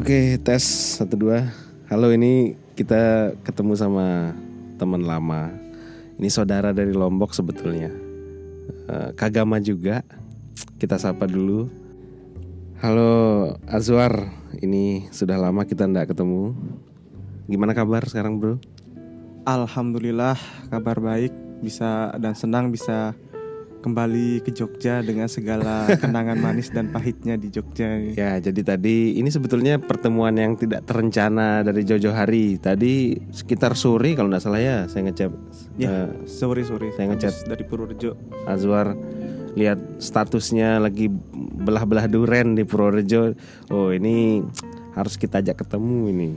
Oke, tes satu dua. Halo, ini kita ketemu sama teman lama. Ini saudara dari Lombok sebetulnya. Eh, Kagama juga. Kita sapa dulu. Halo Azwar, ini sudah lama kita ndak ketemu. Gimana kabar sekarang, Bro? Alhamdulillah kabar baik bisa dan senang bisa kembali ke Jogja dengan segala kenangan manis dan pahitnya di Jogja. Ya, jadi tadi ini sebetulnya pertemuan yang tidak terencana dari Jojo hari. Tadi sekitar sore kalau nggak salah ya, saya ngechat Ya, eh, sorry sorry. saya ngechat. Dari Purworejo. Azwar lihat statusnya lagi belah-belah duren di Purworejo. Oh, ini harus kita ajak ketemu ini.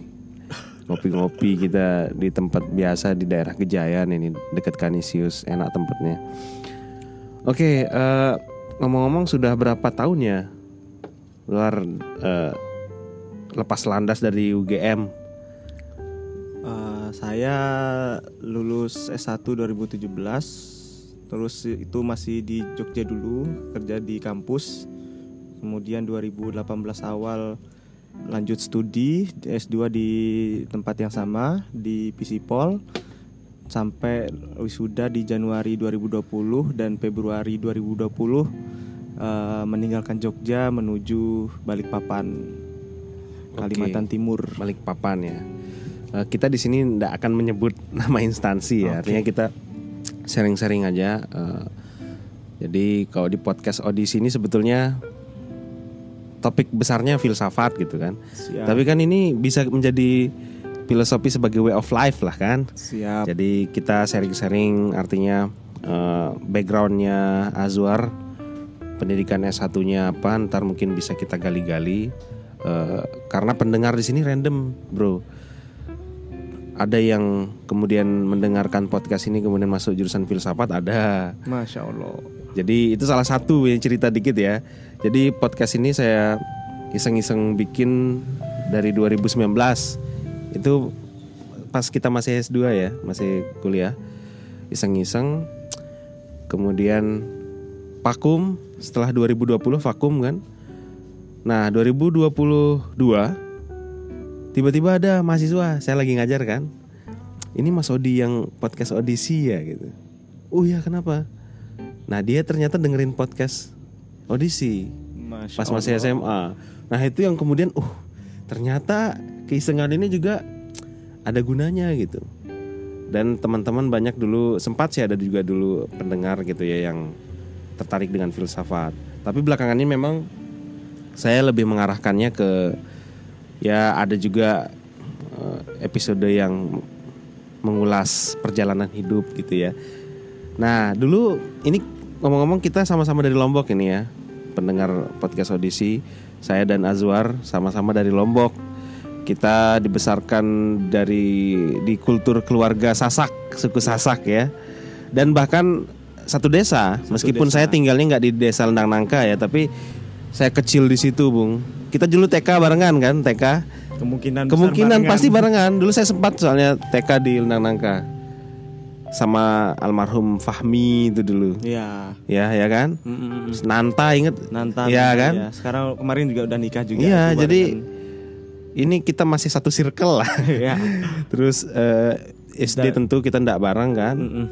Ngopi-ngopi kita di tempat biasa di daerah Gejayan ini dekat Kanisius, enak tempatnya. Oke, eh, ngomong-ngomong sudah berapa tahun ya? Luar eh, lepas landas dari UGM? Eh, saya lulus S1 2017 terus itu masih di Jogja dulu kerja di kampus. Kemudian 2018 awal lanjut studi di S2 di tempat yang sama di Pisipol sampai wisuda di Januari 2020 dan Februari 2020 eh, meninggalkan Jogja menuju Balikpapan Kalimantan Timur Balikpapan ya. Eh, kita di sini tidak akan menyebut nama instansi ya. Oke. Artinya kita sharing-sharing aja. eh, jadi kalau di podcast audisi ini sebetulnya topik besarnya filsafat gitu kan. Siap. Tapi kan ini bisa menjadi filosofi sebagai way of life lah kan. Siap. Jadi kita sharing-sharing artinya eh, backgroundnya Azwar, pendidikan S1-nya apa, ntar mungkin bisa kita gali-gali. Eh, karena pendengar di sini random, bro. Ada yang kemudian mendengarkan podcast ini kemudian masuk jurusan filsafat ada. Masya Allah. Jadi itu salah satu yang cerita dikit ya. Jadi podcast ini saya iseng-iseng bikin dari 2019. Itu pas kita masih S2 ya, masih kuliah. Iseng-iseng kemudian vakum setelah 2020 vakum kan. Nah, 2022 tiba-tiba ada mahasiswa, saya lagi ngajar kan. Ini Mas Odi yang podcast audisi ya gitu. Oh ya kenapa? Nah dia ternyata dengerin podcast audisi Masya pas masih Allah. SMA. Nah itu yang kemudian, uh ternyata keisengan ini juga ada gunanya gitu. Dan teman-teman banyak dulu sempat sih ada juga dulu pendengar gitu ya yang tertarik dengan filsafat. Tapi belakangan ini memang saya lebih mengarahkannya ke ya ada juga eh, episode yang mengulas perjalanan hidup gitu ya. Nah, dulu ini ngomong-ngomong kita sama-sama dari Lombok ini ya. Pendengar podcast audisi, saya dan Azwar sama-sama dari Lombok. Kita dibesarkan dari di kultur keluarga Sasak, suku Sasak ya. Dan bahkan satu desa, meskipun desa. saya tinggalnya nggak di desa Lendang Nangka ya, tapi saya kecil di situ, Bung. Kita dulu TK barengan kan, TK. Kemungkinan Kemungkinan barengan. pasti barengan. Dulu saya sempat soalnya TK di Lendang Nangka sama almarhum Fahmi itu dulu. Iya. Ya, ya kan? Mm-mm. Terus Nanta inget? Nantan. Iya kan? ya. Sekarang kemarin juga udah nikah juga. Iya, jadi barengan. Ini kita masih satu circle lah. Iya. Terus eh, SD Dan- tentu kita ndak bareng kan. Mm-mm.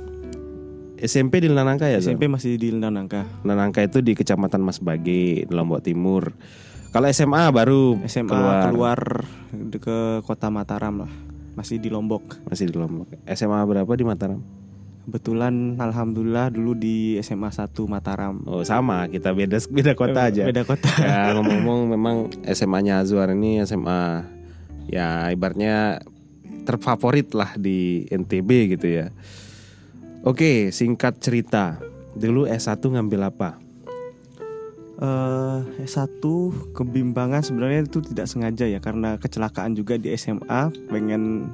SMP di Lendang Nangka ya? SMP masih di Lendang Nangka. Lendang Nangka itu di Kecamatan Mas Bage, di Lombok Timur. Kalau SMA baru SMA keluar. keluar, ke kota Mataram lah. Masih di Lombok. masih di Lombok. SMA berapa di Mataram? Kebetulan alhamdulillah dulu di SMA 1 Mataram. Oh, sama, kita beda beda kota aja. Beda kota. Ya ngomong-ngomong memang SMA-nya Azwar ini SMA ya ibaratnya terfavorit lah di NTB gitu ya. Oke, singkat cerita. Dulu S1 ngambil apa? Eh, S1 kebimbangan sebenarnya itu tidak sengaja ya karena kecelakaan juga di SMA pengen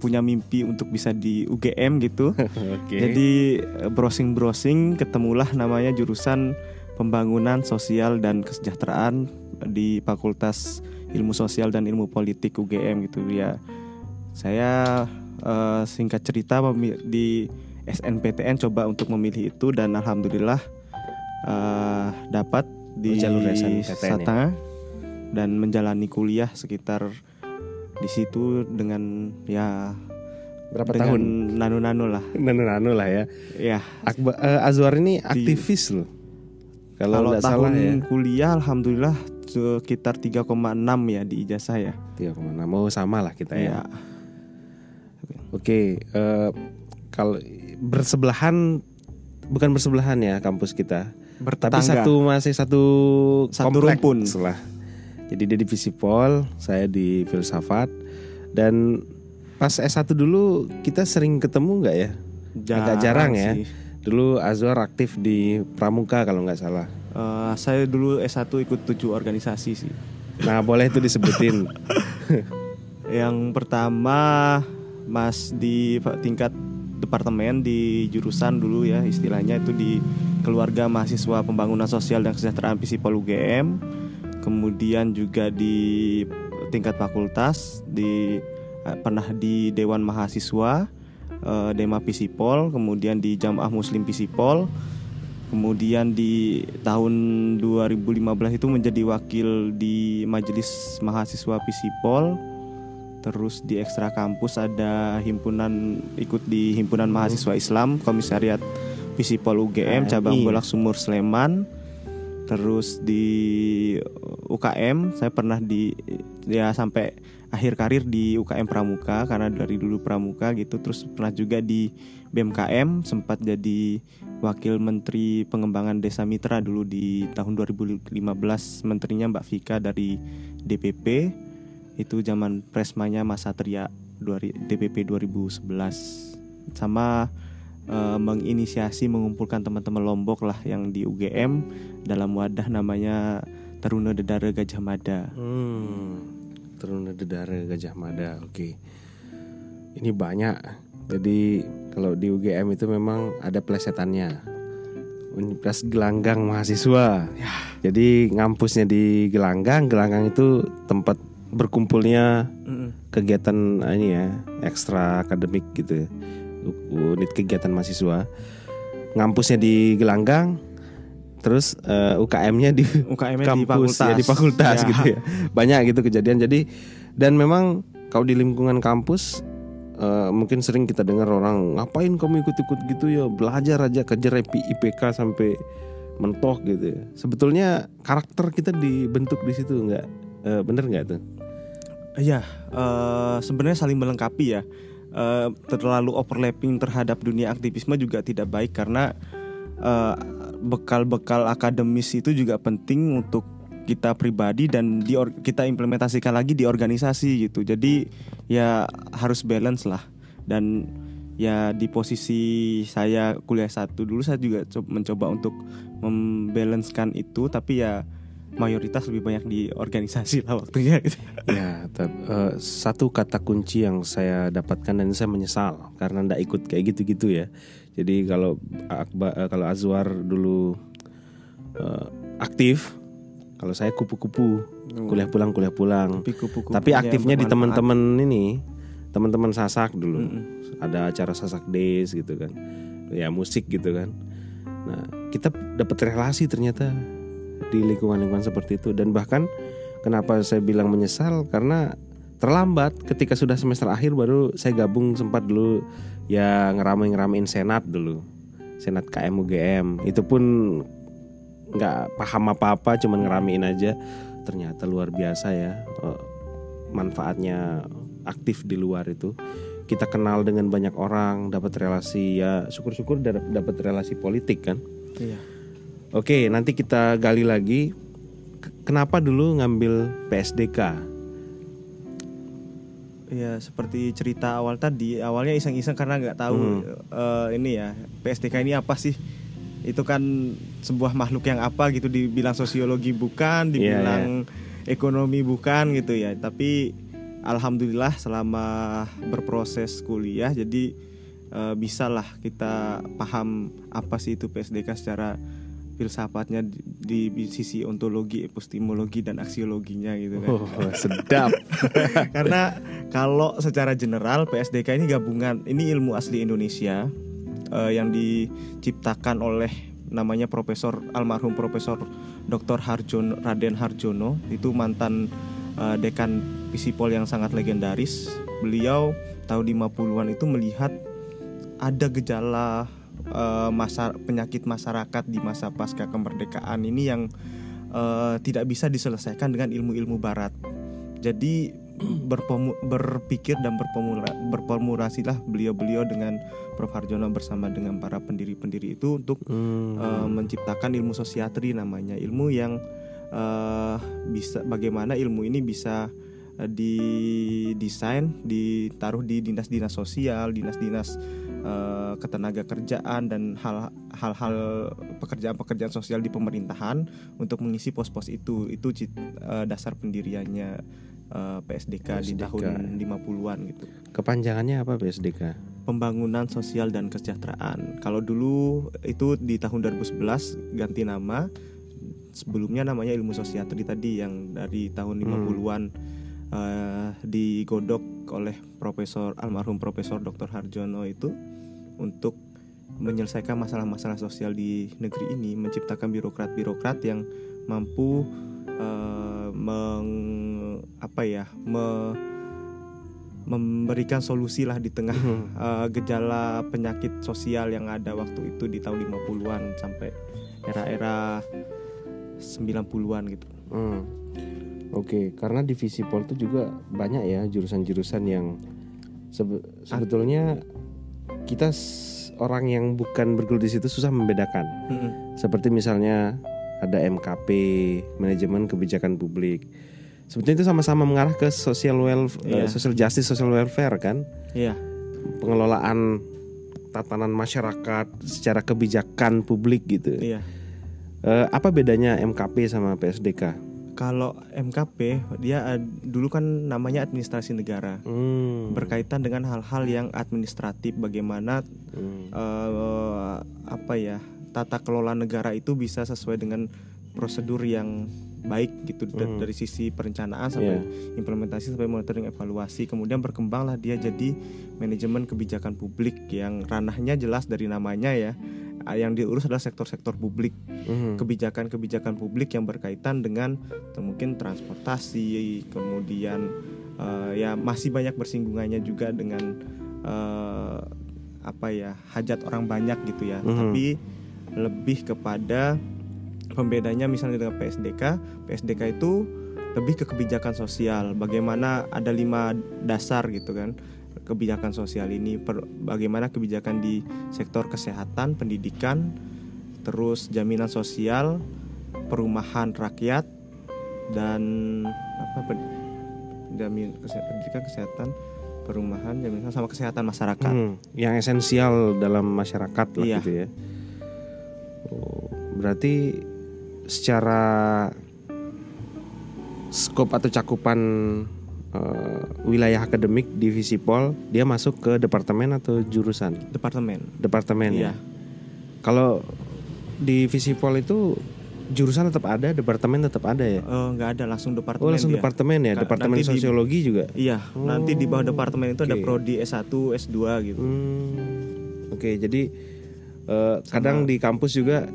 punya mimpi untuk bisa di UGM gitu. Oke. Jadi eh, browsing-browsing ketemulah namanya jurusan Pembangunan Sosial dan Kesejahteraan di Fakultas Ilmu Sosial dan Ilmu Politik UGM gitu ya. Saya eh, singkat cerita di SNPTN coba untuk memilih itu dan alhamdulillah eh, dapat di jalur SNPTN ya? Dan menjalani kuliah sekitar di situ dengan ya Berapa dengan tahun? nano-nano lah. Nano-nano lah ya. Ya, Akba, eh, Azwar ini aktivis loh. Kalau tahun salah ya. kuliah alhamdulillah sekitar 3,6 ya di ijazah ya. 3,6 mau sama lah kita ya. Ya. Oke, eh, kalau bersebelahan bukan bersebelahan ya kampus kita. Tapi Bertetangga. satu masih satu Satu rumpun. lah. Jadi dia di Visipol, saya di filsafat dan pas S1 dulu kita sering ketemu nggak ya? Agak jarang ya. sih. Dulu Azwar aktif di Pramuka kalau nggak salah. Eh, saya dulu S1 ikut tujuh organisasi sih. Nah boleh itu disebutin. Yang pertama Mas di tingkat departemen di jurusan dulu ya istilahnya itu di keluarga mahasiswa pembangunan sosial dan kesejahteraan Visipol UGM. Kemudian juga di tingkat fakultas di eh, pernah di Dewan Mahasiswa eh, Dema Visipol, kemudian di Jamaah Muslim Visipol. Kemudian di tahun 2015 itu menjadi wakil di Majelis Mahasiswa Visipol. Terus di ekstra kampus ada himpunan ikut di himpunan mahasiswa Islam Komisariat Visipol UGM HMI. cabang Bolak Sumur Sleman. Terus di UKM saya pernah di ya sampai akhir karir di UKM Pramuka karena dari dulu Pramuka gitu. Terus pernah juga di BMKM sempat jadi wakil menteri pengembangan desa mitra dulu di tahun 2015 menterinya Mbak Vika dari DPP itu zaman presmanya Mas Satria DPP 2011 sama eh, menginisiasi mengumpulkan teman-teman Lombok lah yang di UGM dalam wadah namanya Taruna Dedara Gajah Mada. Hmm, Teruna Dedara Gajah Mada. Oke. Ini banyak. Jadi kalau di UGM itu memang ada plesetannya. Universitas Gelanggang mahasiswa. Jadi ngampusnya di Gelanggang. Gelanggang itu tempat berkumpulnya kegiatan ah, ini ya, ekstra akademik gitu. Unit kegiatan mahasiswa. Ngampusnya di Gelanggang. Terus eh, UKM-nya di UKM-nya di kampus fakultas. ya di fakultas Ya. gitu ya banyak gitu kejadian jadi dan memang kalau di lingkungan kampus eh, mungkin sering kita dengar orang ngapain kamu ikut-ikut gitu ya belajar aja kejar IP- IPK sampai mentok gitu ya. sebetulnya karakter kita dibentuk di situ nggak Eh, bener nggak tuh Iya, eh, sebenarnya saling melengkapi ya. Eh, terlalu overlapping terhadap dunia aktivisme juga tidak baik karena eh, bekal-bekal akademis itu juga penting untuk kita pribadi dan di kita implementasikan lagi di organisasi gitu. Jadi ya harus balance lah dan ya di posisi saya kuliah satu dulu saya juga co- mencoba untuk membalancekan itu tapi ya mayoritas lebih banyak di organisasi lah waktunya gitu. ya eh, satu kata kunci yang saya dapatkan dan saya menyesal karena ndak ikut kayak gitu-gitu ya. Jadi kalau Akba, eh, kalau Azwar dulu eh, aktif kalau saya kupu-kupu kuliah pulang kuliah pulang. Tapi kupu-kupunya tapi aktifnya di teman-teman ini teman-teman sasak dulu. Mm-mm. ada acara sasak days gitu kan. Ya musik gitu kan. Nah kita dapat relasi ternyata di lingkungan-lingkungan seperti itu. Dan bahkan kenapa saya bilang menyesal? Karena terlambat. Ketika sudah semester akhir baru saya gabung sempat dulu ya ngeramein ngeramein senat dulu. Senat KM UGM itu pun nggak paham apa-apa cuman ngeramein aja. Ternyata luar biasa ya eh, manfaatnya aktif di luar itu. Kita kenal dengan banyak orang dapat relasi ya syukur-syukur da- dapat relasi politik kan. Iya. Oke nanti kita gali lagi kenapa dulu ngambil PSDK Iya, seperti cerita awal tadi, awalnya iseng-iseng karena nggak tahu Hmm. eh, ini ya PSDK ini apa sih? Itu kan sebuah makhluk yang apa gitu, dibilang sosiologi bukan, dibilang ekonomi bukan gitu ya. Tapi alhamdulillah selama berproses kuliah, jadi eh, bisalah kita paham apa sih itu PSDK secara filsafatnya di, di sisi ontologi, epistemologi dan aksiologinya gitu kan. oh sedap Karena kalau secara general PSDK ini gabungan ini ilmu asli Indonesia eh, yang diciptakan oleh namanya Profesor almarhum Profesor Dr. Harjono Raden Harjono itu mantan uh, dekan Visipol yang sangat legendaris. Beliau tahun 50-an itu melihat ada gejala uh, masa penyakit masyarakat di masa pasca kemerdekaan ini yang uh, tidak bisa diselesaikan dengan ilmu-ilmu barat. Jadi berpomu, berpikir dan berpomula, berpomulasilah beliau-beliau dengan Prof Harjono bersama dengan para pendiri-pendiri itu untuk hmm. uh, menciptakan ilmu sosiatri namanya ilmu yang uh, bisa bagaimana ilmu ini bisa uh, didesain ditaruh di dinas-dinas sosial dinas-dinas uh, ketenaga kerjaan dan hal-hal pekerjaan-pekerjaan sosial di pemerintahan untuk mengisi pos-pos itu itu uh, dasar pendiriannya uh, eh, PSDK, PSDK di tahun 50-an gitu. Kepanjangannya apa PSDK? Pembangunan Sosial dan Kesejahteraan. Kalau dulu itu di tahun 2011 ganti nama. Sebelumnya namanya Ilmu Sosiatri tadi yang dari tahun 50-an hmm. uh, digodok oleh Profesor almarhum Profesor Dr. Harjono itu untuk menyelesaikan masalah-masalah sosial di negeri ini, menciptakan birokrat-birokrat yang mampu uh, meng apa ya me, memberikan solusi lah di tengah hmm. uh, gejala penyakit sosial yang ada waktu itu di tahun 50-an sampai era-era 90-an gitu. Hmm. Oke, okay. karena divisi Pol itu juga banyak ya jurusan-jurusan yang sebe sebetulnya kita orang yang bukan bergelut di situ susah membedakan. Hmm. Seperti misalnya ada MKP, manajemen kebijakan publik sebetulnya itu sama-sama mengarah ke social welfare, yeah. uh, social justice, social welfare kan? Iya. Yeah. Pengelolaan tatanan masyarakat secara kebijakan publik gitu. Iya. Yeah. Uh, apa bedanya MKP sama PSDK? Kalau MKP dia dulu kan namanya administrasi negara, hmm. berkaitan dengan hal-hal yang administratif, bagaimana hmm. uh, apa ya tata kelola negara itu bisa sesuai dengan prosedur yang baik gitu hmm. dari sisi perencanaan sampai yeah. implementasi sampai monitoring evaluasi kemudian berkembanglah dia jadi manajemen kebijakan publik yang ranahnya jelas dari namanya ya yang diurus adalah sektor-sektor publik. Hmm. kebijakan-kebijakan publik yang berkaitan dengan mungkin transportasi kemudian uh, ya masih banyak bersinggungannya juga dengan uh, apa ya hajat orang banyak gitu ya. Hmm. tapi lebih kepada pembedanya misalnya dengan PSDK PSDK itu lebih ke kebijakan sosial. Bagaimana ada lima dasar gitu kan kebijakan sosial ini per, bagaimana kebijakan di sektor kesehatan pendidikan terus jaminan sosial perumahan rakyat dan apa jamin kesehatan pendidikan kesehatan perumahan jaminan sama kesehatan masyarakat hmm, yang esensial dalam masyarakat lah iya. gitu ya oh, berarti secara skop atau cakupan uh, wilayah akademik di Visipol dia masuk ke departemen atau jurusan? Departemen. Departemen iya. ya. Kalau di Visipol itu jurusan tetap ada, departemen tetap ada ya? Oh, nggak ada, langsung departemen. Oh, langsung dia. departemen ya, departemen nanti sosiologi di, juga. Iya, oh, nanti di bawah departemen itu okay. ada prodi S1, S2 gitu. Hmm, Oke, okay, jadi uh, kadang di kampus juga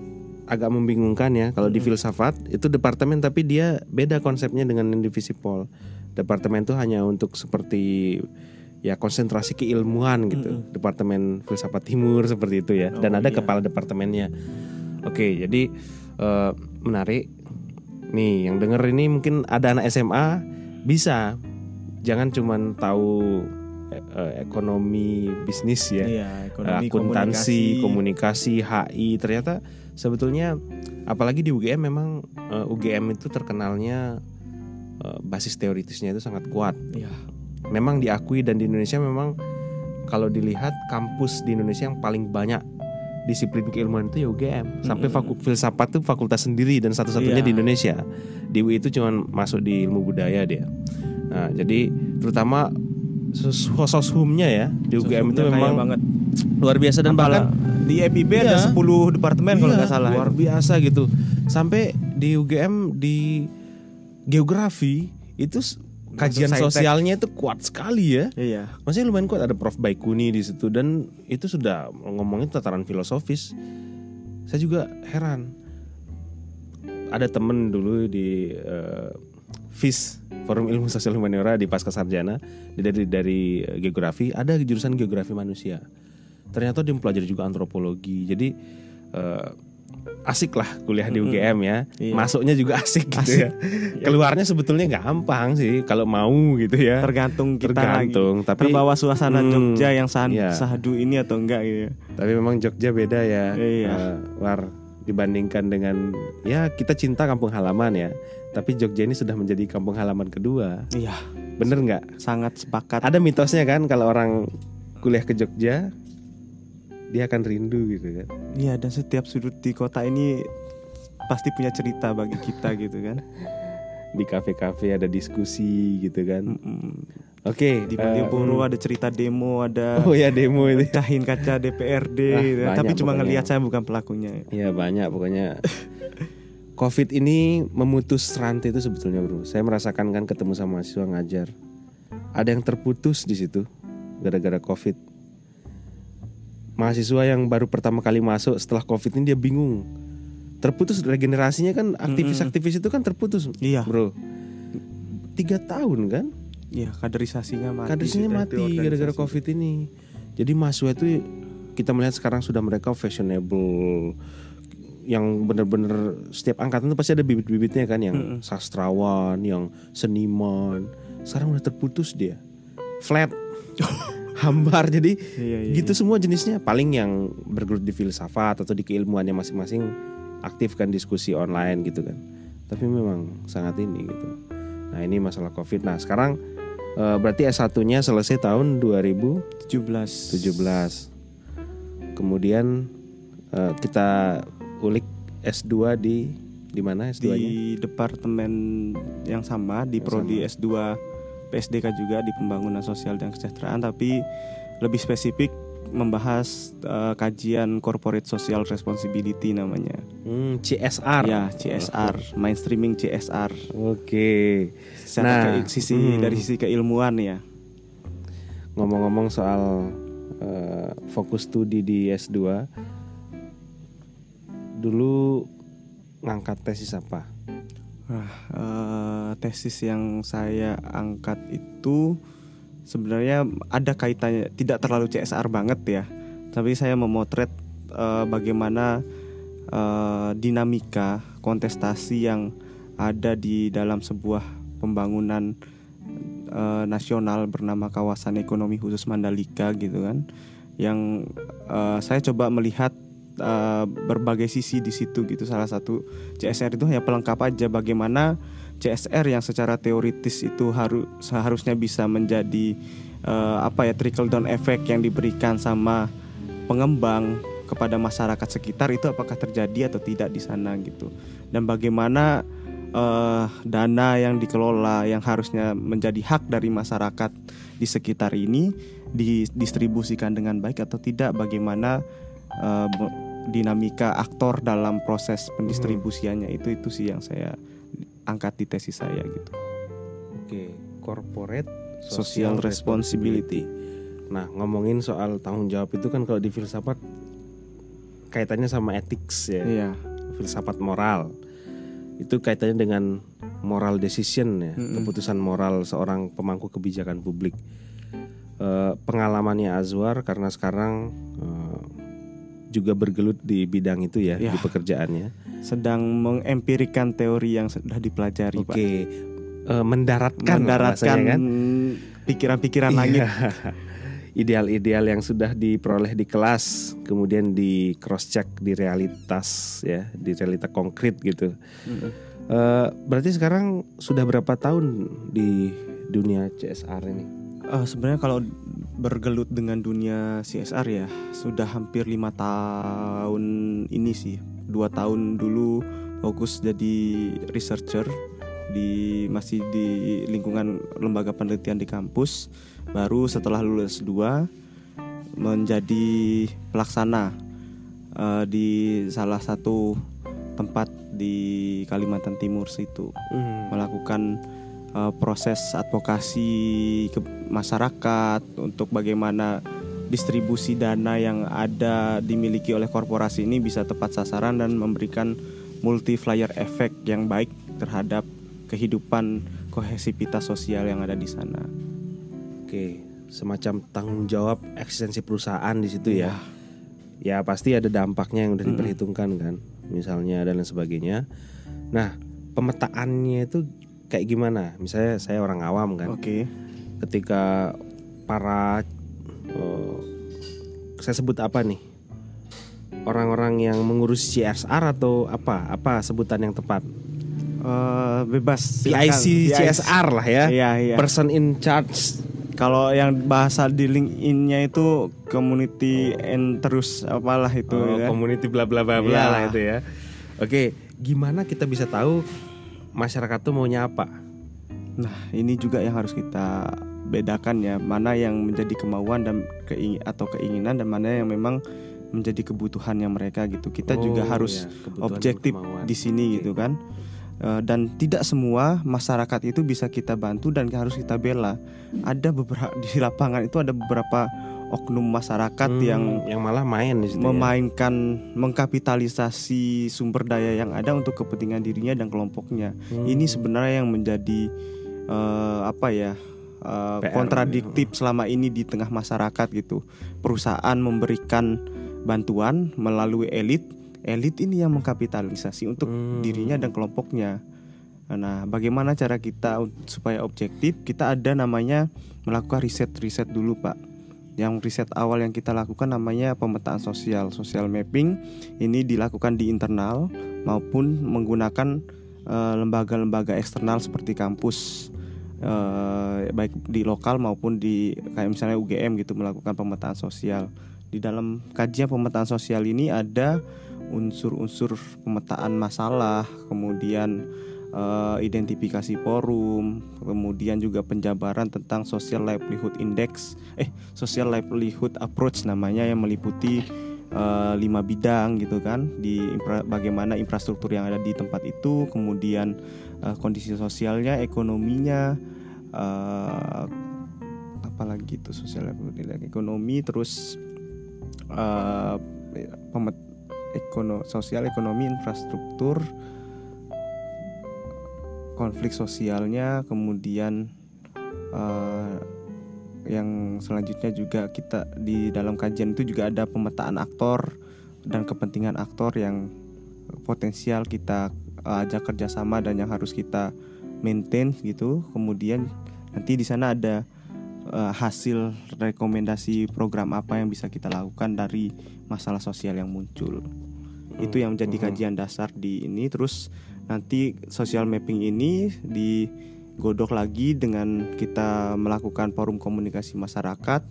agak membingungkan ya kalau hmm. di filsafat itu departemen tapi dia beda konsepnya dengan divisi pol. Departemen itu hanya untuk seperti ya konsentrasi keilmuan gitu. Hmm. Departemen filsafat timur seperti itu ya. Dan oh, ada iya. kepala departemennya. Oke, jadi uh, menarik. Nih, yang denger ini mungkin ada anak SMA bisa jangan cuman tahu uh, ekonomi bisnis ya, iya, ekonomi, akuntansi, komunikasi. komunikasi, HI ternyata sebetulnya apalagi di UGM memang uh, eh, UGM itu terkenalnya uh, basis teoritisnya itu sangat kuat. Ya. Memang diakui dan di Indonesia memang kalau dilihat kampus di Indonesia yang paling banyak disiplin keilmuan itu ya UGM. Sampai fakultas filsafat itu fakultas sendiri dan satu-satunya yeah. di Indonesia. Di UI itu cuma masuk di ilmu budaya dia. Nah, jadi terutama soshumnya ya di UGM itu memang banget luar biasa dan bahkan di FIB iya, ada 10 departemen iya, kalau nggak salah. Luar biasa gitu. Sampai di UGM di geografi itu kajian sosialnya itu kuat sekali ya. Iya. Maksudnya lumayan kuat. Ada Prof Baikuni di situ dan itu sudah ngomongin tataran filosofis. saya juga heran. Ada temen dulu di eh, FIS Forum Ilmu Sosial Humaniora di Pasca Sarjana. Dari dari eh, geografi. Ada jurusan geografi manusia. Ternyata dia mempelajari juga antropologi. Jadi eh, asik lah kuliah di UGM ya Iya. masuknya juga asik gitu Asik. ya keluarnya sebetulnya gampang sih kalau mau gitu ya tergantung kita tergantung lagi tapi terbawa suasana Hmm, Jogja yang sah- iya. sahdu ini atau enggak gitu Tapi memang Jogja beda ya, Iya. eh, War dibandingkan dengan ya kita cinta kampung halaman ya. Tapi Jogja ini sudah menjadi kampung halaman kedua. iya Bener nggak? sangat sepakat Ada mitosnya kan kalau orang kuliah ke Jogja dia akan rindu gitu kan. iya dan setiap sudut di kota ini pasti punya cerita bagi kita gitu kan Di kafe-kafe ada diskusi gitu kan. Mm-mm. Oke. di eh, Malioboro hmm. ada cerita demo ada Oh ya demo itu. pecahin kaca DPRD Ah, gitu. banyak tapi cuma pokoknya. ngelihat saya bukan pelakunya Iya banyak pokoknya. Covid ini memutus rantai itu sebetulnya bro. Saya merasakan kan ketemu sama mahasiswa ngajar. Ada yang terputus di situ gara-gara Covid. Mahasiswa yang baru pertama kali masuk setelah Covid ini dia bingung. Terputus regenerasinya kan aktivis-aktivis itu kan terputus, iya bro. Tiga tahun kan? iya kaderisasinya mati kaderisnya sudah mati gara-gara covid ini jadi mahasiswa itu kita melihat sekarang sudah mereka fashionable yang benar-benar setiap angkatan itu pasti ada bibit-bibitnya kan yang Mm-mm. sastrawan yang seniman sekarang udah terputus dia flat hambar. Jadi iya, iya, gitu semua jenisnya. Paling yang bergelut di filsafat atau di keilmuannya masing-masing aktifkan diskusi online gitu kan. Tapi memang sangat ini gitu. Nah ini masalah covid. Nah sekarang eh, berarti S1-nya selesai tahun 2017 iya. 17 kemudian eh, kita ulik S2 di di mana S2-nya di departemen yang sama di Yang prodi sama. S2 PSDK juga di pembangunan sosial dan kesejahteraan tapi lebih spesifik membahas eh, kajian corporate social responsibility namanya. Hmm, CSR Ya, CSR, mainstreaming CSR. oke Secara Nah, ke- sisi hmm. dari sisi keilmuan ya. ngomong-ngomong soal eh, fokus studi di S2 dulu ngangkat tesis apa? Nah, eh, tesis yang saya angkat itu sebenarnya ada kaitannya tidak terlalu CSR banget ya, tapi saya memotret eh, bagaimana eh, dinamika kontestasi yang ada di dalam sebuah pembangunan eh, nasional bernama kawasan ekonomi khusus Mandalika gitu kan, yang eh, saya coba melihat eh, berbagai sisi di situ gitu. Salah satu CSR itu hanya pelengkap aja bagaimana CSR yang secara teoritis itu harus seharusnya bisa menjadi eh, apa ya trickle down effect yang diberikan sama pengembang kepada masyarakat sekitar itu apakah terjadi atau tidak di sana gitu dan bagaimana eh, dana yang dikelola yang harusnya menjadi hak dari masyarakat di sekitar ini didistribusikan dengan baik atau tidak bagaimana be- dinamika aktor dalam proses pendistribusiannya itu itu sih yang saya angkat di tesis saya gitu Oke, corporate Social responsibility. Nah, ngomongin soal tanggung jawab itu kan kalau di filsafat kaitannya sama ethics ya, iya filsafat moral. Itu kaitannya dengan moral decision ya, Mm-mm. keputusan moral seorang pemangku kebijakan publik. Eh, pengalamannya Azwar karena sekarang eh, juga bergelut di bidang itu ya, Ya. di pekerjaannya. sedang mengempirikan teori yang sudah dipelajari Oke, pak eh, mendaratkan mendaratkan kan. pikiran-pikiran langit Iya. Ideal-ideal yang sudah diperoleh di kelas, kemudian di cross check di realitas ya, di realita konkret gitu. Mm-mm. Eh, berarti sekarang sudah berapa tahun di dunia CSR ini? Eh, sebenarnya kalau bergelut dengan dunia CSR ya. Sudah hampir lima tahun ini sih. Dua tahun dulu fokus jadi researcher di masih di lingkungan lembaga penelitian di kampus. Baru setelah lulus dua menjadi pelaksana eh, di salah satu tempat di Kalimantan Timur situ. Melakukan uh, proses advokasi ke masyarakat untuk bagaimana distribusi dana yang ada dimiliki oleh korporasi ini bisa tepat sasaran dan memberikan multiplier effect yang baik terhadap kehidupan kohesivitas sosial yang ada di sana. Oke, semacam tanggung jawab eksistensi perusahaan di situ ya. Ya pasti ada dampaknya yang udah diperhitungkan kan, misalnya dan lain sebagainya. Nah, pemetaannya itu kayak gimana? Misalnya saya orang awam kan, Oke. ketika para eh, saya sebut apa nih? Orang-orang yang mengurus CSR atau apa? Apa sebutan yang tepat? Eh, bebas. PIC CSR lah ya. Iya, iya. Person in charge. Kalau yang bahasa di LinkedIn-nya itu community and terus apalah itu Oh, ya community bla bla bla bla Iya. lah itu ya. Oke, gimana kita bisa tahu masyarakat tuh maunya apa? Nah, ini juga yang harus kita bedakan ya, mana yang menjadi kemauan dan keing atau keinginan dan mana yang memang menjadi kebutuhannya mereka gitu. Kita juga Oh, harus iya, kebutuhan dan objektif di sini Oke. gitu kan. Eh, dan tidak semua masyarakat itu bisa kita bantu dan harus kita bela. Ada beberapa di lapangan itu ada beberapa oknum masyarakat Hmm, yang yang malah main di situ. ya. memainkan mengkapitalisasi sumber daya yang ada untuk kepentingan dirinya dan kelompoknya. Hmm. Ini sebenarnya yang menjadi eh, apa ya PR, kontradiktif selama ini di tengah masyarakat gitu. Perusahaan memberikan bantuan melalui elit, elit ini yang mengkapitalisasi untuk Hmm. dirinya dan kelompoknya. Nah, bagaimana cara kita supaya objektif? Kita ada namanya melakukan riset-riset dulu, Pak. Yang riset awal yang kita lakukan namanya pemetaan sosial, social mapping. Ini dilakukan di internal maupun menggunakan eh, lembaga-lembaga eksternal seperti kampus, eh, baik di lokal maupun di kayak misalnya UGM gitu melakukan pemetaan sosial. Di dalam kajian pemetaan sosial ini ada unsur-unsur pemetaan masalah, kemudian eh, identifikasi forum, kemudian juga penjabaran tentang social livelihood index, eh social livelihood approach namanya yang meliputi eh, lima bidang gitu kan, di infra- bagaimana infrastruktur yang ada di tempat itu, kemudian eh, kondisi sosialnya, ekonominya, eh, apa lagi itu social livelihood ekonomi, terus eh, pemet ekono sosial ekonomi infrastruktur konflik sosialnya kemudian eh, yang selanjutnya juga kita di dalam kajian itu juga ada pemetaan aktor dan kepentingan aktor yang potensial kita eh, ajak kerjasama dan yang harus kita maintain gitu. Kemudian nanti di sana ada eh, hasil rekomendasi program apa yang bisa kita lakukan dari masalah sosial yang muncul. Itu yang menjadi kajian dasar di ini. Terus nanti social mapping ini digodok lagi dengan kita melakukan forum komunikasi masyarakat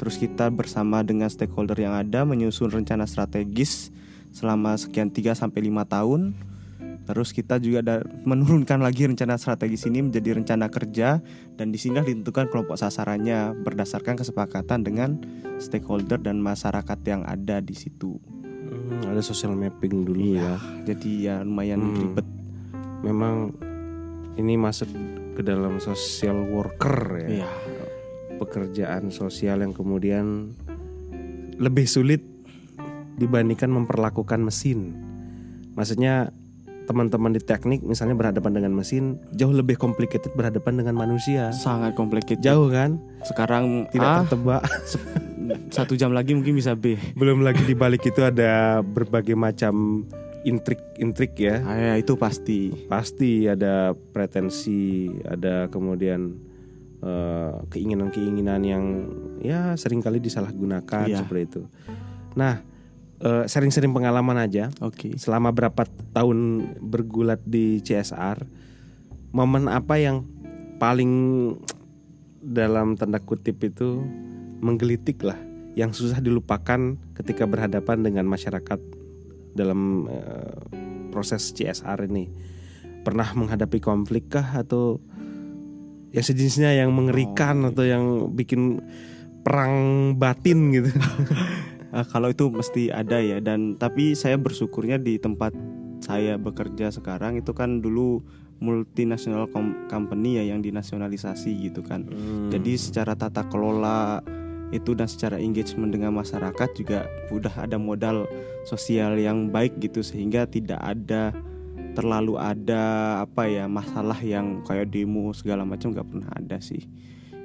terus kita bersama dengan stakeholder yang ada menyusun rencana strategis selama sekian 3 sampai 5 tahun Terus kita juga ada menurunkan lagi rencana strategis ini menjadi rencana kerja dan di sini ditentukan kelompok sasarannya berdasarkan kesepakatan dengan stakeholder dan masyarakat yang ada di situ. Hmm, ada social mapping dulu ya. Jadi ya lumayan Hmm. ribet. Memang ini masuk ke dalam social worker ya. Iya. Pekerjaan sosial yang kemudian lebih sulit dibandingkan memperlakukan mesin. Maksudnya teman-teman di teknik misalnya berhadapan dengan mesin jauh lebih complicated berhadapan dengan manusia. Sangat complicated. Jauh kan? Sekarang Tidak A, tertebak. satu jam lagi mungkin bisa B. Belum lagi di balik itu ada berbagai macam intrik-intrik ya. Ah, ya, itu pasti. Pasti ada pretensi, ada kemudian eh, keinginan-keinginan yang ya sering kali disalahgunakan Iya. seperti itu. Nah, eh, sering-sering pengalaman aja Oke. selama berapa tahun bergulat di CSR, momen apa yang paling dalam tanda kutip itu menggelitik lah, yang susah dilupakan ketika berhadapan dengan masyarakat dalam eh, proses CSR ini. Pernah menghadapi konflik kah atau yang sejenisnya yang mengerikan atau yang bikin perang batin gitu? Ah, kalau itu mesti ada ya dan tapi saya bersyukurnya di tempat saya bekerja sekarang itu kan dulu multinational com- company ya yang dinasionalisasi gitu kan. Hmm. Jadi secara tata kelola itu dan secara engagement dengan masyarakat juga udah ada modal sosial yang baik gitu sehingga tidak ada terlalu ada apa ya masalah yang kayak demo segala macam nggak pernah ada sih.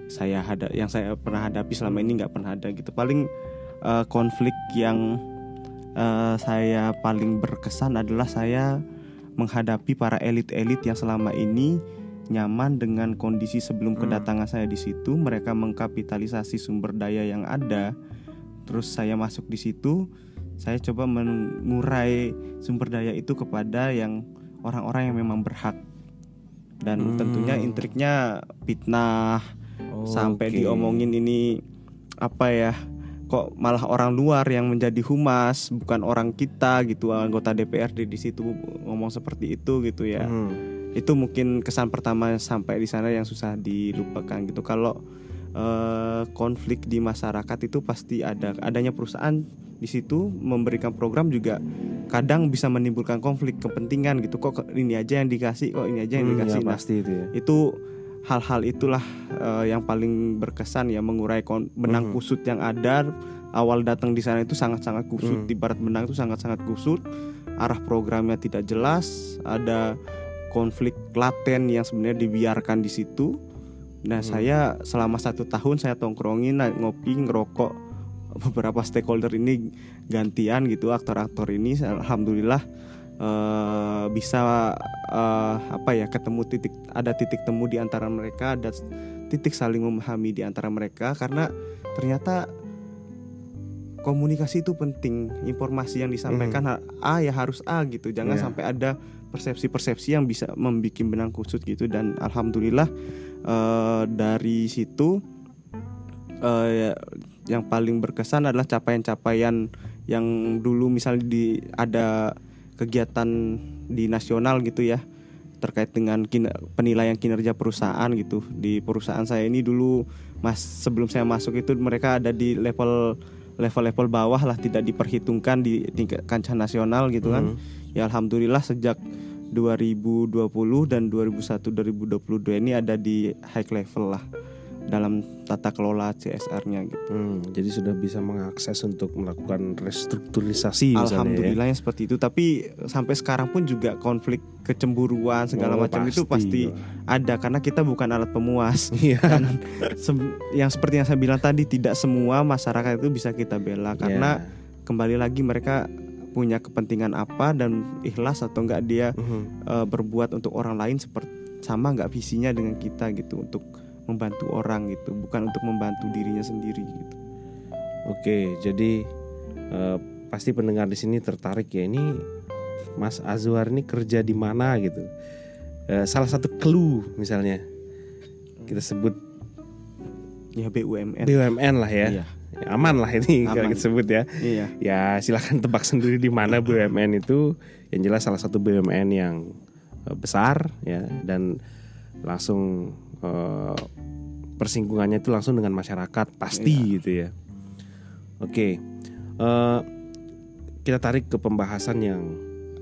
Saya ada yang saya pernah hadapi selama ini nggak pernah ada gitu. Paling uh, konflik yang uh, saya paling berkesan adalah saya menghadapi para elit-elit yang selama ini nyaman dengan kondisi sebelum Hmm. kedatangan saya di situ mereka mengkapitalisasi sumber daya yang ada terus saya masuk di situ saya coba mengurai sumber daya itu kepada yang orang-orang yang memang berhak dan Hmm. tentunya intriknya fitnah sampai Oke. diomongin ini apa ya kok malah orang luar yang menjadi humas bukan orang kita gitu anggota DPRD di situ ngomong seperti itu gitu ya Hmm. Itu mungkin kesan pertama sampai di sana yang susah dilupakan gitu kalau eh, konflik di masyarakat itu pasti ada adanya perusahaan di situ memberikan program juga kadang bisa menimbulkan konflik kepentingan gitu kok ini aja yang dikasih kok ini aja yang Hmm, dikasih ya, Nah, pasti itu ya. itu hal-hal itulah eh, yang paling berkesan ya mengurai kon- benang Mhm. kusut yang ada awal datang di sana itu sangat-sangat kusut Hmm. di barat benang itu sangat-sangat kusut arah programnya tidak jelas ada konflik laten yang sebenarnya dibiarkan di situ nah Hmm. saya selama satu tahun saya tongkrongin ngopi ngerokok beberapa stakeholder ini gantian gitu aktor-aktor ini alhamdulillah eh, bisa eh, apa ya ketemu titik ada titik temu di antara mereka ada titik saling memahami di antara mereka karena ternyata komunikasi itu penting informasi yang disampaikan A ya harus A gitu jangan Iya. sampai ada persepsi-persepsi yang bisa membuat benang kusut gitu. Dan alhamdulillah eh, dari situ eh, yang paling berkesan adalah capaian-capaian yang dulu misalnya di ada kegiatan di nasional gitu ya terkait dengan kine- penilaian kinerja perusahaan gitu. Di perusahaan saya ini dulu mas sebelum saya masuk itu mereka ada di level level-level bawah lah tidak diperhitungkan di tingkat kancah nasional gitu kan. Hmm. Ya alhamdulillah sejak 2020 dan 2001 2022 ini ada di high level lah dalam tata kelola CSR-nya gitu. Hmm, jadi sudah bisa mengakses untuk melakukan restrukturisasi misalnya ya. Seperti itu. Tapi sampai sekarang pun juga konflik kecemburuan segala Oh, macam itu pasti ada karena kita bukan alat pemuas. Iya. Dan se- yang seperti yang saya bilang tadi tidak semua masyarakat itu bisa kita bela karena Ya. kembali lagi mereka punya kepentingan apa dan ikhlas atau enggak dia Mhm. eh, berbuat untuk orang lain seperti sama nggak visinya dengan kita gitu untuk membantu orang gitu bukan untuk membantu dirinya sendiri gitu. Oke, jadi eh, pasti pendengar di sini tertarik ya ini Mas Azwar ini kerja di mana gitu. Eh, salah satu clue misalnya kita sebut Ya BUMN. BUMN lah ya. Iya. Ya, aman lah ini kalau Aman. kita sebut ya. Iya. Ya silakan tebak sendiri di mana BUMN itu. Yang jelas salah satu BUMN yang eh, besar ya dan langsung eh, persinggungannya itu langsung dengan masyarakat pasti Iya. gitu ya. Oke, eh, kita tarik ke pembahasan yang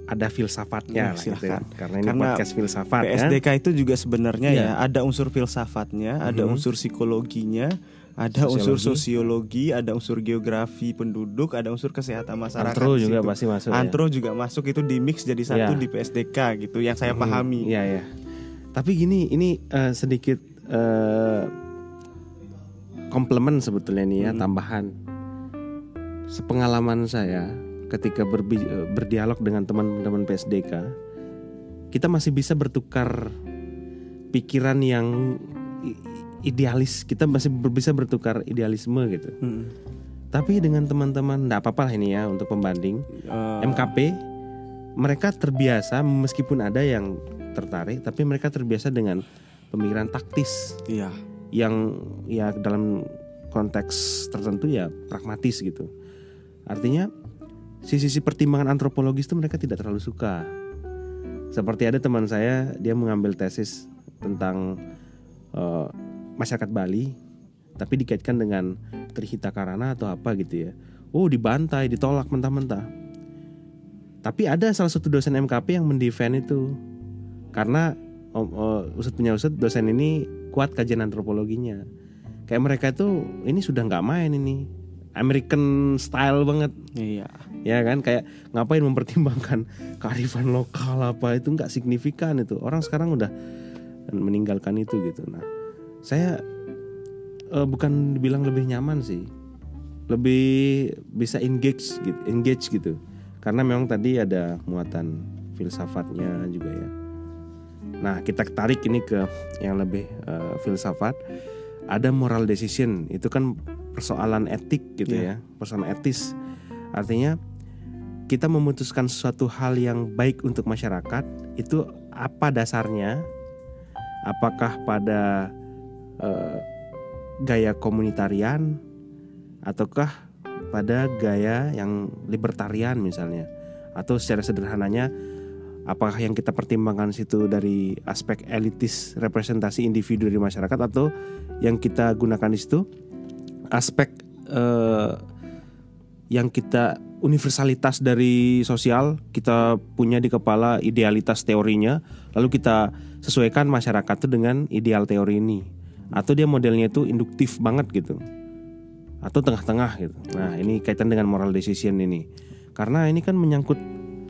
ada filsafatnya Ya, lah gitu ya. silakan. Karena ini Karena podcast filsafat. PSDK itu juga sebenarnya Iya. ya ada unsur filsafatnya, ada Mhm. unsur psikologinya, ada unsur Sosiologi. sosiologi, ada unsur geografi penduduk, ada unsur kesehatan masyarakat. Antro juga situ. pasti masuk. ya. Antro juga masuk itu di mix jadi satu Iya. di PSDK gitu yang saya Mhm, pahami. Iya ya. Tapi gini, ini eh, sedikit eh, komplement sebetulnya nih ya Mhm. tambahan. Sepengalaman saya ketika berbi- eh, berdialog dengan teman-teman PSDK, kita masih bisa bertukar pikiran yang idealis. Kita masih bisa bertukar idealisme gitu. Mhm. Tapi dengan teman-teman, nggak apa-apa lah ini ya untuk pembanding. Eh, MKP mereka terbiasa meskipun ada yang tertarik tapi mereka terbiasa dengan pemikiran taktis Iya. yang ya dalam konteks tertentu ya pragmatis gitu artinya sisi-sisi pertimbangan antropologis itu mereka tidak terlalu suka seperti ada teman saya dia mengambil tesis tentang eh, masyarakat Bali tapi dikaitkan dengan Trihita Karana atau apa gitu ya. Oh dibantai ditolak mentah-mentah. Tapi ada salah satu dosen MKP yang mendefend itu. Karena om, usut punya usut dosen ini kuat kajian antropologinya. Kayak mereka itu ini sudah nggak main ini. American style banget. Iya. ya kan kayak ngapain mempertimbangkan kearifan lokal apa itu nggak signifikan itu. Orang sekarang udah meninggalkan itu gitu. Nah saya eh, bukan dibilang lebih nyaman sih. Lebih bisa engage gitu engage gitu. Karena memang tadi ada muatan filsafatnya juga ya. Nah kita tarik ini ke yang lebih eh, filsafat. Ada moral decision. Itu kan persoalan etik gitu Iya. ya. Persoalan etis. Artinya kita memutuskan suatu hal yang baik untuk masyarakat itu apa dasarnya? Apakah pada eh, gaya komunitarian ataukah pada gaya yang libertarian misalnya? Atau secara sederhananya apakah yang kita pertimbangkan situ dari aspek elitis representasi individu di masyarakat atau yang kita gunakan di situ? Aspek eh, yang kita universalitas dari sosial kita punya di kepala idealitas teorinya lalu kita sesuaikan masyarakat itu dengan ideal teori ini atau dia modelnya itu induktif banget gitu. Atau tengah-tengah gitu. Nah ini kaitan dengan moral decision ini. Karena ini kan menyangkut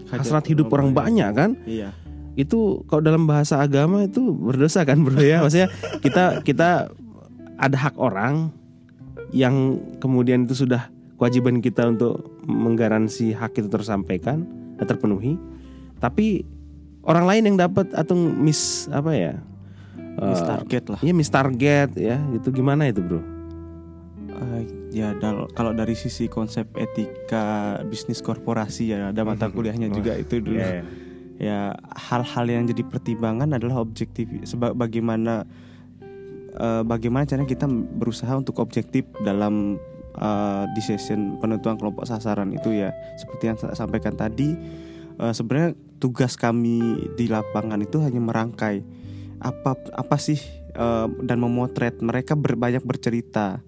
hasrat hidup orang banyak kan? Iya. itu kalau dalam bahasa agama itu berdosa kan bro ya? Maksudnya kita kita ada hak orang yang kemudian itu sudah kewajiban kita untuk menggaransi hak itu tersampaikan terpenuhi. Tapi orang lain yang dapat atau miss apa ya Miss eh, target lah. Iya miss target ya itu gimana itu bro Eh, ya dal- kalau dari sisi konsep etika bisnis korporasi ya ada mata kuliahnya Wah, juga itu dulu. Iya, iya. Ya hal-hal yang jadi pertimbangan adalah objektif seba- bagaimana eh, bagaimana caranya kita berusaha untuk objektif dalam eh, decision penentuan kelompok sasaran itu ya. Seperti yang saya sampaikan tadi eh, sebenarnya tugas kami di lapangan itu hanya merangkai apa apa sih eh, dan memotret mereka ber- banyak bercerita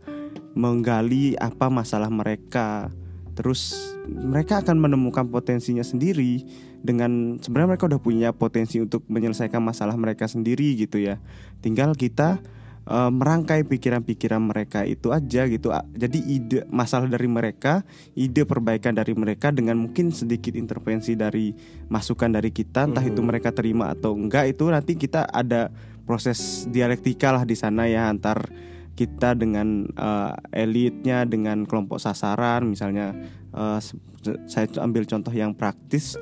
menggali apa masalah mereka. Terus mereka akan menemukan potensinya sendiri dengan sebenarnya mereka udah punya potensi untuk menyelesaikan masalah mereka sendiri gitu ya. Tinggal kita eh, merangkai pikiran-pikiran mereka itu aja gitu. Jadi ide masalah dari mereka, ide perbaikan dari mereka dengan mungkin sedikit intervensi dari masukan dari kita, entah itu Mhm. mereka terima atau enggak itu nanti kita ada proses dialektika lah di sana ya antar kita dengan eh, elitnya dengan kelompok sasaran misalnya se- saya ambil contoh yang praktis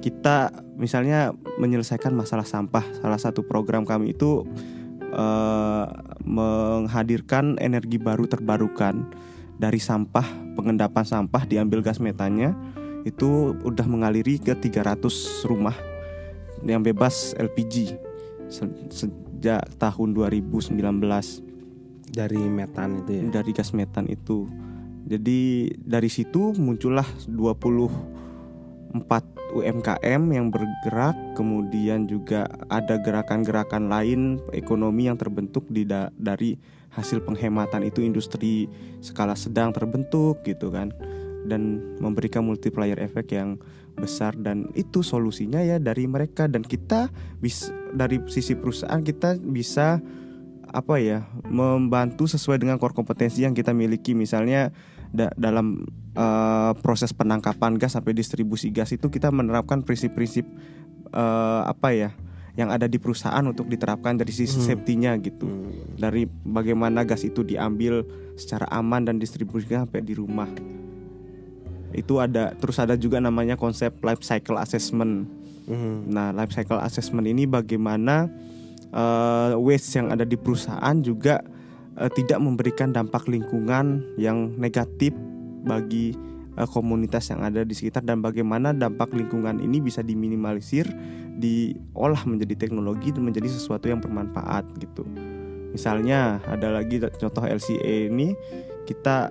kita misalnya menyelesaikan masalah sampah salah satu program kami itu eh, menghadirkan energi baru terbarukan dari sampah pengendapan sampah diambil gas metannya itu udah mengaliri ke 300 rumah yang bebas LPG se- sejak tahun 2019 dari metan itu ya dari gas metan itu. Jadi dari situ muncullah 24 UMKM yang bergerak, kemudian juga ada gerakan-gerakan lain ekonomi yang terbentuk di da- dari hasil penghematan itu industri skala sedang terbentuk gitu kan. Dan memberikan multiplier efek yang besar dan itu solusinya ya dari mereka. Dan kita bisa dari sisi perusahaan kita bisa apa ya membantu sesuai dengan core kompetensi yang kita miliki. Misalnya da- dalam eh, proses penangkapan gas sampai distribusi gas itu kita menerapkan prinsip-prinsip eh, apa ya yang ada di perusahaan untuk diterapkan dari sisi Hmm. safety-nya gitu Hmm. dari bagaimana gas itu diambil secara aman dan distribusikan sampai di rumah itu ada terus ada juga namanya konsep life cycle assessment Hmm. Nah, life cycle assessment ini bagaimana eh, waste yang ada di perusahaan juga eh, tidak memberikan dampak lingkungan yang negatif bagi eh, komunitas yang ada di sekitar dan bagaimana dampak lingkungan ini bisa diminimalisir, diolah menjadi teknologi dan menjadi sesuatu yang bermanfaat gitu. Misalnya ada lagi contoh LCA ini kita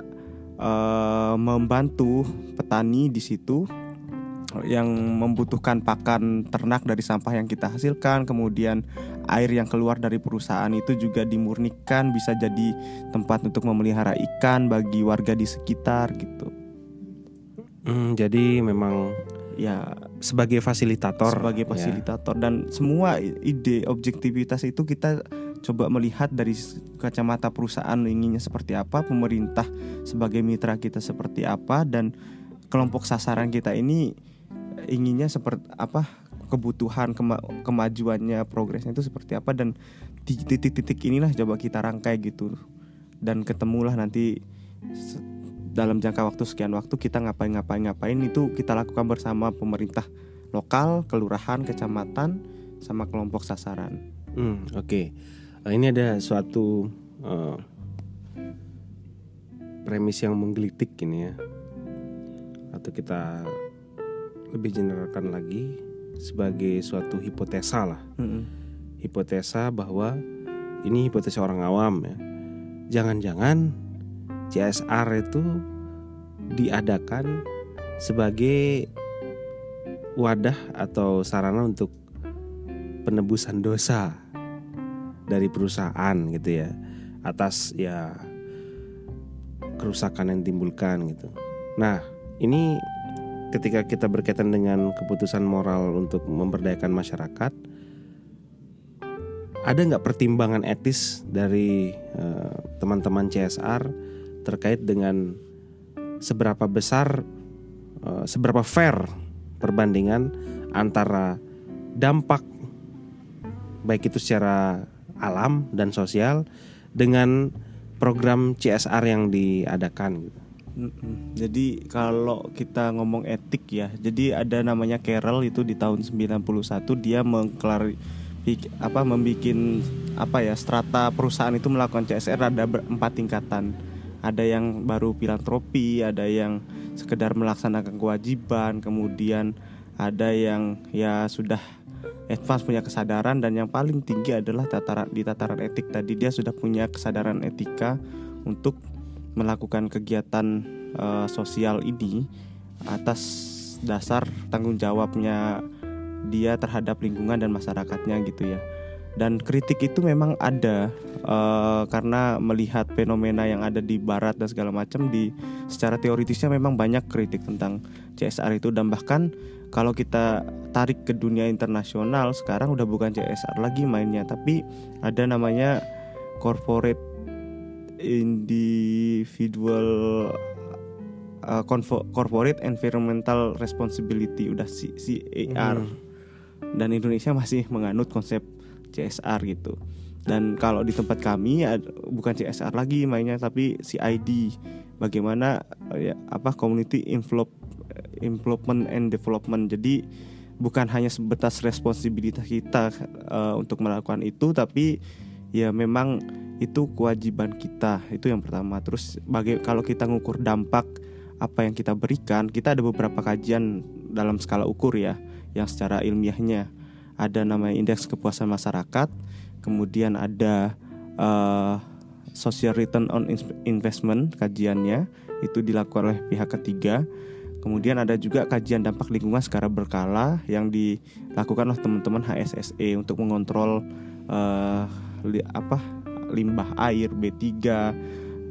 eh, membantu petani di situ yang membutuhkan pakan ternak dari sampah yang kita hasilkan, kemudian air yang keluar dari perusahaan itu juga dimurnikan bisa jadi tempat untuk memelihara ikan bagi warga di sekitar gitu. Hmm, jadi memang Ya, sebagai fasilitator sebagai ya. fasilitator dan semua ide objektivitas itu kita coba melihat dari kacamata perusahaan inginnya seperti apa, pemerintah sebagai mitra kita seperti apa dan kelompok sasaran kita ini inginnya seperti apa kebutuhan kema kemajuannya progresnya itu seperti apa dan titik-titik inilah coba kita rangkai gitu dan ketemulah nanti dalam jangka waktu sekian waktu kita ngapain ngapain ngapain itu kita lakukan bersama pemerintah lokal, kelurahan, kecamatan, sama kelompok sasaran. Hmm, Oke, okay. uh, ini ada suatu uh, premis yang menggelitik ini ya, atau kita lebih generalkan lagi sebagai suatu hipotesa lah, hmm. hipotesa bahwa ini hipotesa orang awam ya, jangan-jangan CSR itu diadakan sebagai wadah atau sarana untuk penebusan dosa dari perusahaan gitu ya atas ya kerusakan yang ditimbulkan gitu. Nah, ini ketika kita berkaitan dengan keputusan moral untuk memberdayakan masyarakat, ada nggak pertimbangan etis dari eh, teman-teman uh, CSR terkait dengan seberapa besar, uh, seberapa fair perbandingan antara dampak baik itu secara alam dan sosial dengan program CSR yang diadakan gitu. Jadi kalau kita ngomong etik ya, jadi ada namanya Carol itu di tahun 91 dia mengklari apa membikin apa ya strata perusahaan itu melakukan CSR ada empat tingkatan. Ada yang baru filantropi, ada yang sekedar melaksanakan kewajiban, kemudian ada yang ya sudah advance punya kesadaran dan yang paling tinggi adalah tataran di tataran etik tadi dia sudah punya kesadaran etika untuk melakukan kegiatan uh, sosial ini atas dasar tanggung jawabnya dia terhadap lingkungan dan masyarakatnya gitu ya. Dan kritik itu memang ada uh, karena melihat fenomena yang ada di barat dan segala macam di secara teoritisnya memang banyak kritik tentang CSR itu. Dan bahkan kalau kita tarik ke dunia internasional sekarang udah bukan CSR lagi mainnya tapi ada namanya corporate individual uh, corporate environmental responsibility udah CAR hmm. dan Indonesia masih menganut konsep CSR gitu. Dan kalau di tempat kami ya, bukan CSR lagi mainnya tapi CID. Bagaimana ya apa community envelope improvement and development. Jadi bukan hanya sebatas responsibilitas kita uh, untuk melakukan itu tapi ya memang itu kewajiban kita. Itu yang pertama. Terus bagi kalau kita ngukur dampak apa yang kita berikan, kita ada beberapa kajian dalam skala ukur ya yang secara ilmiahnya ada namanya indeks kepuasan masyarakat, kemudian ada uh, social return on investment kajiannya itu dilakukan oleh pihak ketiga. Kemudian ada juga kajian dampak lingkungan secara berkala yang dilakukan oleh teman-teman HSSE untuk mengontrol uh, li, apa limbah air B3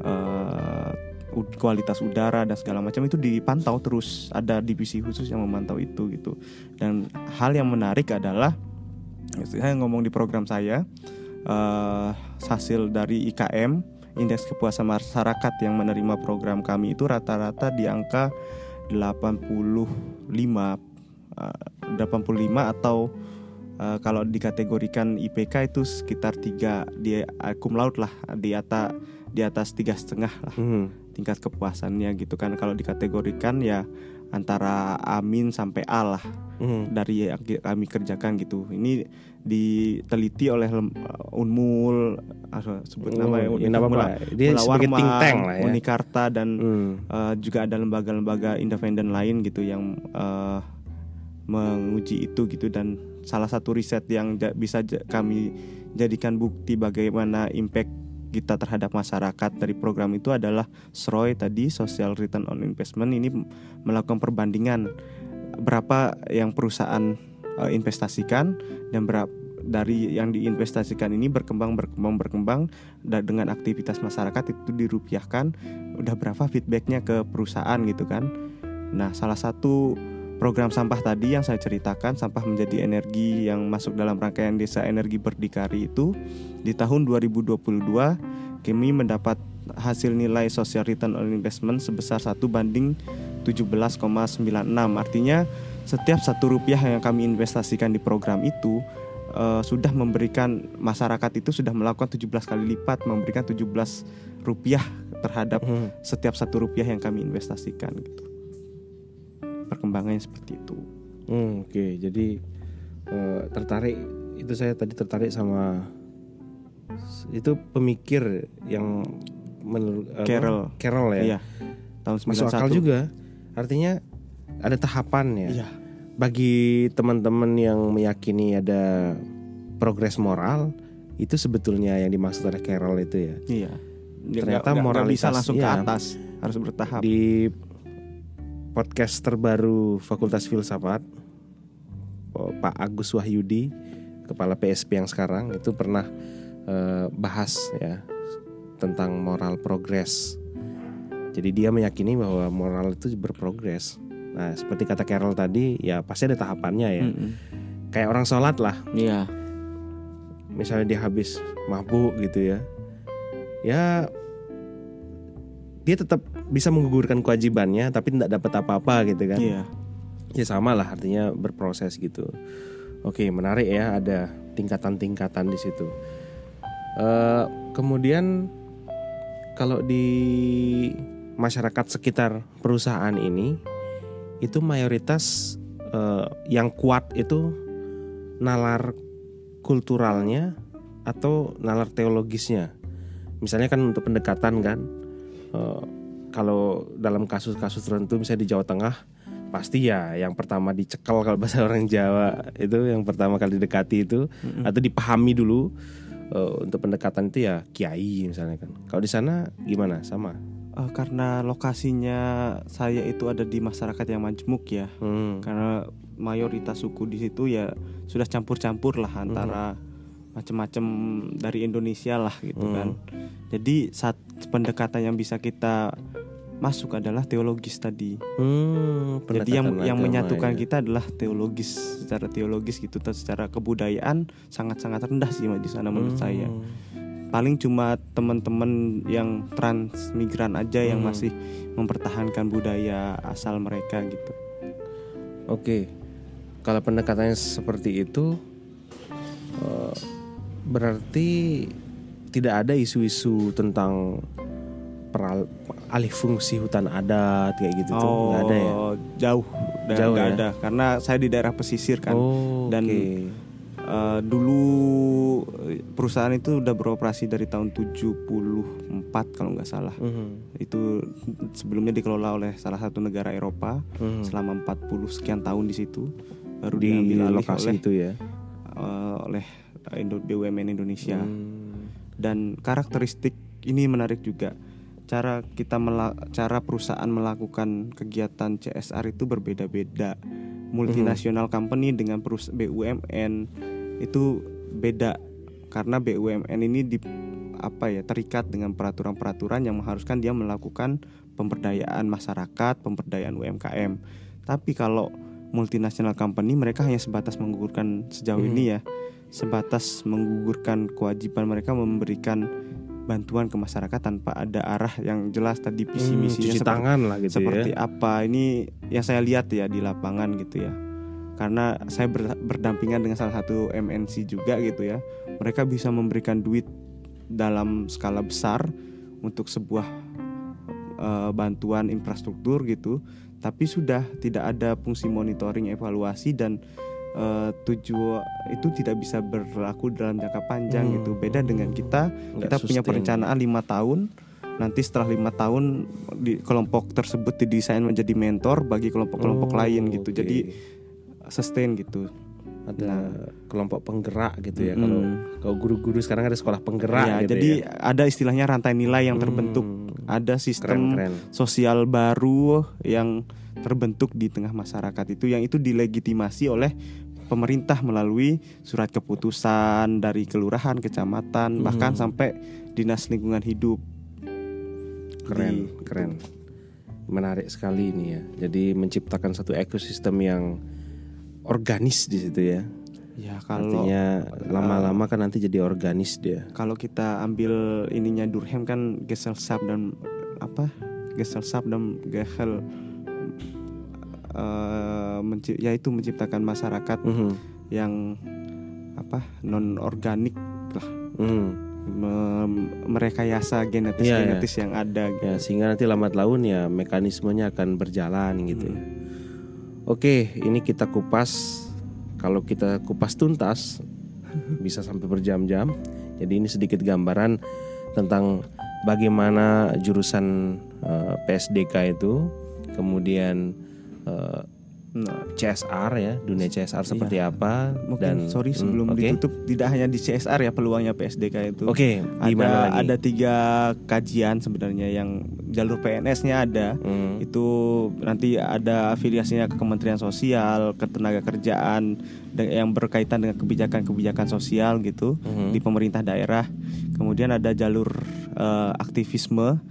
uh, kualitas udara dan segala macam itu dipantau terus. Ada divisi khusus yang memantau itu gitu. Dan hal yang menarik adalah saya ngomong di program saya uh, hasil dari IKM indeks kepuasan masyarakat yang menerima program kami itu rata-rata di angka 85 uh, 85 atau uh, kalau dikategorikan IPK itu sekitar tiga di akum laut lah di atas di atas tiga setengah lah hmm. tingkat kepuasannya gitu kan. Kalau dikategorikan ya antara amin sampai A lah hmm. dari yang kami kerjakan gitu. Ini diteliti oleh Unmul sebut nama ya ini apa? Mula, dia Mula sebagai think tank lah ya. Unikarta dan hmm. uh, juga ada lembaga-lembaga independen lain gitu yang uh, menguji itu gitu dan salah satu riset yang bisa kami jadikan bukti bagaimana impact kita terhadap masyarakat dari program itu adalah SROI tadi Social Return on Investment. Ini melakukan perbandingan berapa yang perusahaan uh, investasikan dan berapa dari yang diinvestasikan ini berkembang berkembang berkembang dan dengan aktivitas masyarakat itu dirupiahkan. Udah berapa feedbacknya ke perusahaan gitu kan? Nah salah satu program sampah tadi yang saya ceritakan sampah menjadi energi yang masuk dalam rangkaian desa energi berdikari itu di tahun 2022 kami mendapat hasil nilai social return on investment sebesar 1 banding 17,96 artinya setiap satu rupiah yang kami investasikan di program itu uh, sudah memberikan masyarakat itu sudah melakukan 17 kali lipat memberikan 17 rupiah terhadap Hmm. setiap satu rupiah yang kami investasikan gitu. Perkembangannya seperti itu. Hmm, Oke, jadi eh, tertarik itu saya tadi tertarik sama itu pemikir yang menurut apa? Carroll. Carroll ya. Iya. Tahun 91. Masuk akal juga. Artinya ada tahapan ya. Iya. Bagi teman-teman yang meyakini ada progres moral, itu sebetulnya yang dimaksud oleh Carroll itu ya. Iya. Ternyata nggak bisa langsung ke iya. atas, harus bertahap. Di podcast terbaru Fakultas Filsafat, oh, Pak Agus Wahyudi, kepala PSP yang sekarang itu pernah eh, bahas ya tentang moral progres. Jadi dia meyakini bahwa moral itu berprogres. Nah, seperti kata Carol tadi, ya pasti ada tahapannya ya. Mm-mm. Kayak orang sholat lah, Iya. misalnya dia habis mabuk gitu ya ya dia tetap bisa menggugurkan kewajibannya tapi tidak dapat apa-apa gitu kan. Iya. ya sama lah artinya berproses gitu. Oke menarik ya ada tingkatan-tingkatan di situ. Eh, kemudian kalau di masyarakat sekitar perusahaan ini itu mayoritas eh, yang kuat itu nalar kulturalnya atau nalar teologisnya. Misalnya kan untuk pendekatan kan eh, kalau dalam kasus-kasus tertentu misalnya di Jawa Tengah pasti ya yang pertama dicekal kalau bahasa orang Jawa itu yang pertama kali didekati itu atau dipahami dulu eh, untuk pendekatan itu ya kiai misalnya kan. Kalau di sana gimana? Sama? Eh, karena lokasinya saya itu ada di masyarakat yang majemuk ya. Hmm. Karena mayoritas suku di situ ya sudah campur-campur lah antara macam-macam dari Indonesia lah gitu Hmm. kan. Jadi saat pendekatan yang bisa kita masuk adalah teologis tadi. Hmm, Jadi yang yang menyatukan ya. kita adalah teologis secara teologis gitu terus secara kebudayaan sangat-sangat rendah sih di sana menurut Hmm. saya. Paling cuma teman-teman yang transmigran aja yang Hmm. masih mempertahankan budaya asal mereka gitu. Oke, kalau pendekatannya seperti itu, eh, berarti tidak ada isu-isu tentang peral, alih fungsi hutan adat kayak gitu tuh nggak ada ya? Oh, jauh, Jauh nggak ya? ada karena saya di daerah pesisir kan. Oh, Dan. Eh, dulu eh, perusahaan itu udah beroperasi dari tahun 74 kalau nggak salah. Mhm, Itu sebelumnya dikelola oleh salah satu negara Eropa mhm. selama 40 sekian tahun di situ. Baru di diambil alih lokasi oleh itu ya. eh, oleh Indo- BUMN Indonesia. Hmm. Dan karakteristik ini menarik juga. Cara kita cara perusahaan melakukan kegiatan CSR itu berbeda-beda. Multinasional company dengan perus BUMN itu beda karena BUMN ini di apa ya terikat dengan peraturan-peraturan yang mengharuskan dia melakukan pemberdayaan masyarakat, pemberdayaan UMKM. Tapi kalau multinasional company mereka hanya sebatas menggugurkan sejauh Hmm. ini ya, sebatas menggugurkan kewajiban mereka memberikan bantuan ke masyarakat tanpa ada arah yang jelas tadi visi Hmm, misinya cuci seperti, tangan lah gitu seperti ya. apa. Ini yang saya lihat ya di lapangan gitu ya. Karena saya ber- berdampingan dengan salah satu MNC juga gitu ya. Mereka bisa memberikan duit dalam skala besar untuk sebuah eh, bantuan infrastruktur gitu, tapi sudah tidak ada fungsi monitoring, evaluasi dan eh, tujuan itu tidak bisa berlaku dalam jangka panjang Hmm. gitu. Beda dengan kita, Nggak kita punya sustain. perencanaan lima tahun. Nanti setelah lima tahun di kelompok tersebut didesain menjadi mentor bagi kelompok-kelompok Oh, lain gitu. Jadi sustain gitu. ada Nah. kelompok penggerak gitu ya. Mm. Kalau kalau guru-guru sekarang ada sekolah penggerak Ya, gitu jadi ya. ada istilahnya rantai nilai yang Hmm, terbentuk. Ada sistem keren-keren. sosial baru yang terbentuk di tengah masyarakat itu yang itu dilegitimasi oleh pemerintah melalui surat keputusan dari kelurahan, kecamatan, bahkan Hmm. sampai dinas lingkungan hidup. Keren, Di- keren. menarik sekali ini ya. Jadi menciptakan satu ekosistem yang organis di situ ya. Ya kalau Artinya lama-lama kan nanti jadi organis dia. kalau kita ambil ininya Durkheim kan Gesellschaft dan apa Gesellschaft dan Gehel eh, menci- yaitu menciptakan masyarakat Mhm. yang apa non organik lah Mhm. me- merekayasa genetis Iya, iya. genetis yang ada gitu. Ya sehingga nanti lambat laun ya mekanismenya akan berjalan gitu. ya. Oke, ini kita kupas. Kalau kita kupas tuntas bisa sampai berjam-jam. Jadi ini sedikit gambaran tentang bagaimana jurusan eh, PSDK itu, kemudian eh, Nah, CSR ya, dunia CSR seperti Iya. apa mungkin sorry hmm, sebelum oke. ditutup tidak hanya di CSR ya peluangnya PSDK itu. Oke, mana ada lagi? ada tiga kajian sebenarnya yang jalur PNS-nya ada Hmm, itu nanti ada afiliasinya ke Kementerian Sosial, ke tenaga kerjaan dan yang berkaitan dengan kebijakan-kebijakan sosial gitu mhm. di pemerintah daerah. Kemudian ada jalur eh, aktivisme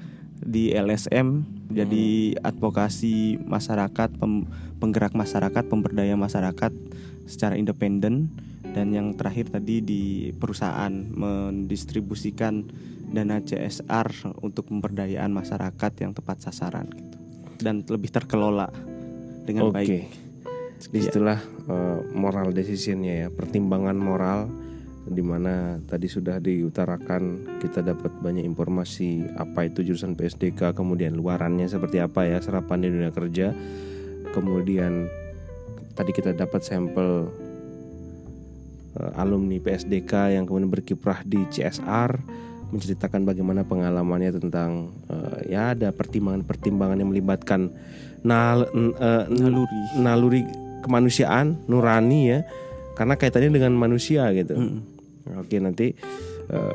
di LSM, jadi advokasi masyarakat, pem- penggerak masyarakat, pemberdaya masyarakat secara independen dan yang terakhir tadi di perusahaan mendistribusikan dana CSR untuk pemberdayaan masyarakat yang tepat sasaran gitu dan lebih terkelola dengan Oke. baik. Di situlah eh, moral decisionnya ya, pertimbangan moral di mana tadi sudah diutarakan kita dapat banyak informasi apa itu jurusan PSDK, kemudian luarannya seperti apa ya serapan di dunia kerja. Kemudian tadi kita dapat sampel eh, alumni PSDK yang kemudian berkiprah di CSR menceritakan bagaimana pengalamannya tentang eh, ya ada pertimbangan-pertimbangan yang melibatkan nal, n- Naluri. naluri kemanusiaan nurani ya karena kaitannya dengan manusia gitu. Mm. Oke nanti eh,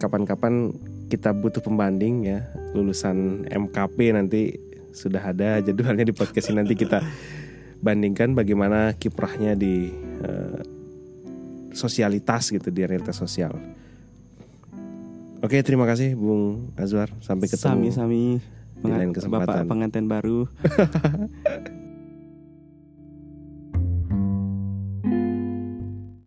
kapan-kapan kita butuh pembanding ya lulusan MKP nanti sudah ada jadwalnya di podcast ini nanti kita bandingkan bagaimana kiprahnya di eh, sosialitas gitu di realitas sosial. Oke terima kasih Bung Azwar sampai ketemu. Sami-sami di lain Bapak kesempatan. pengantin baru.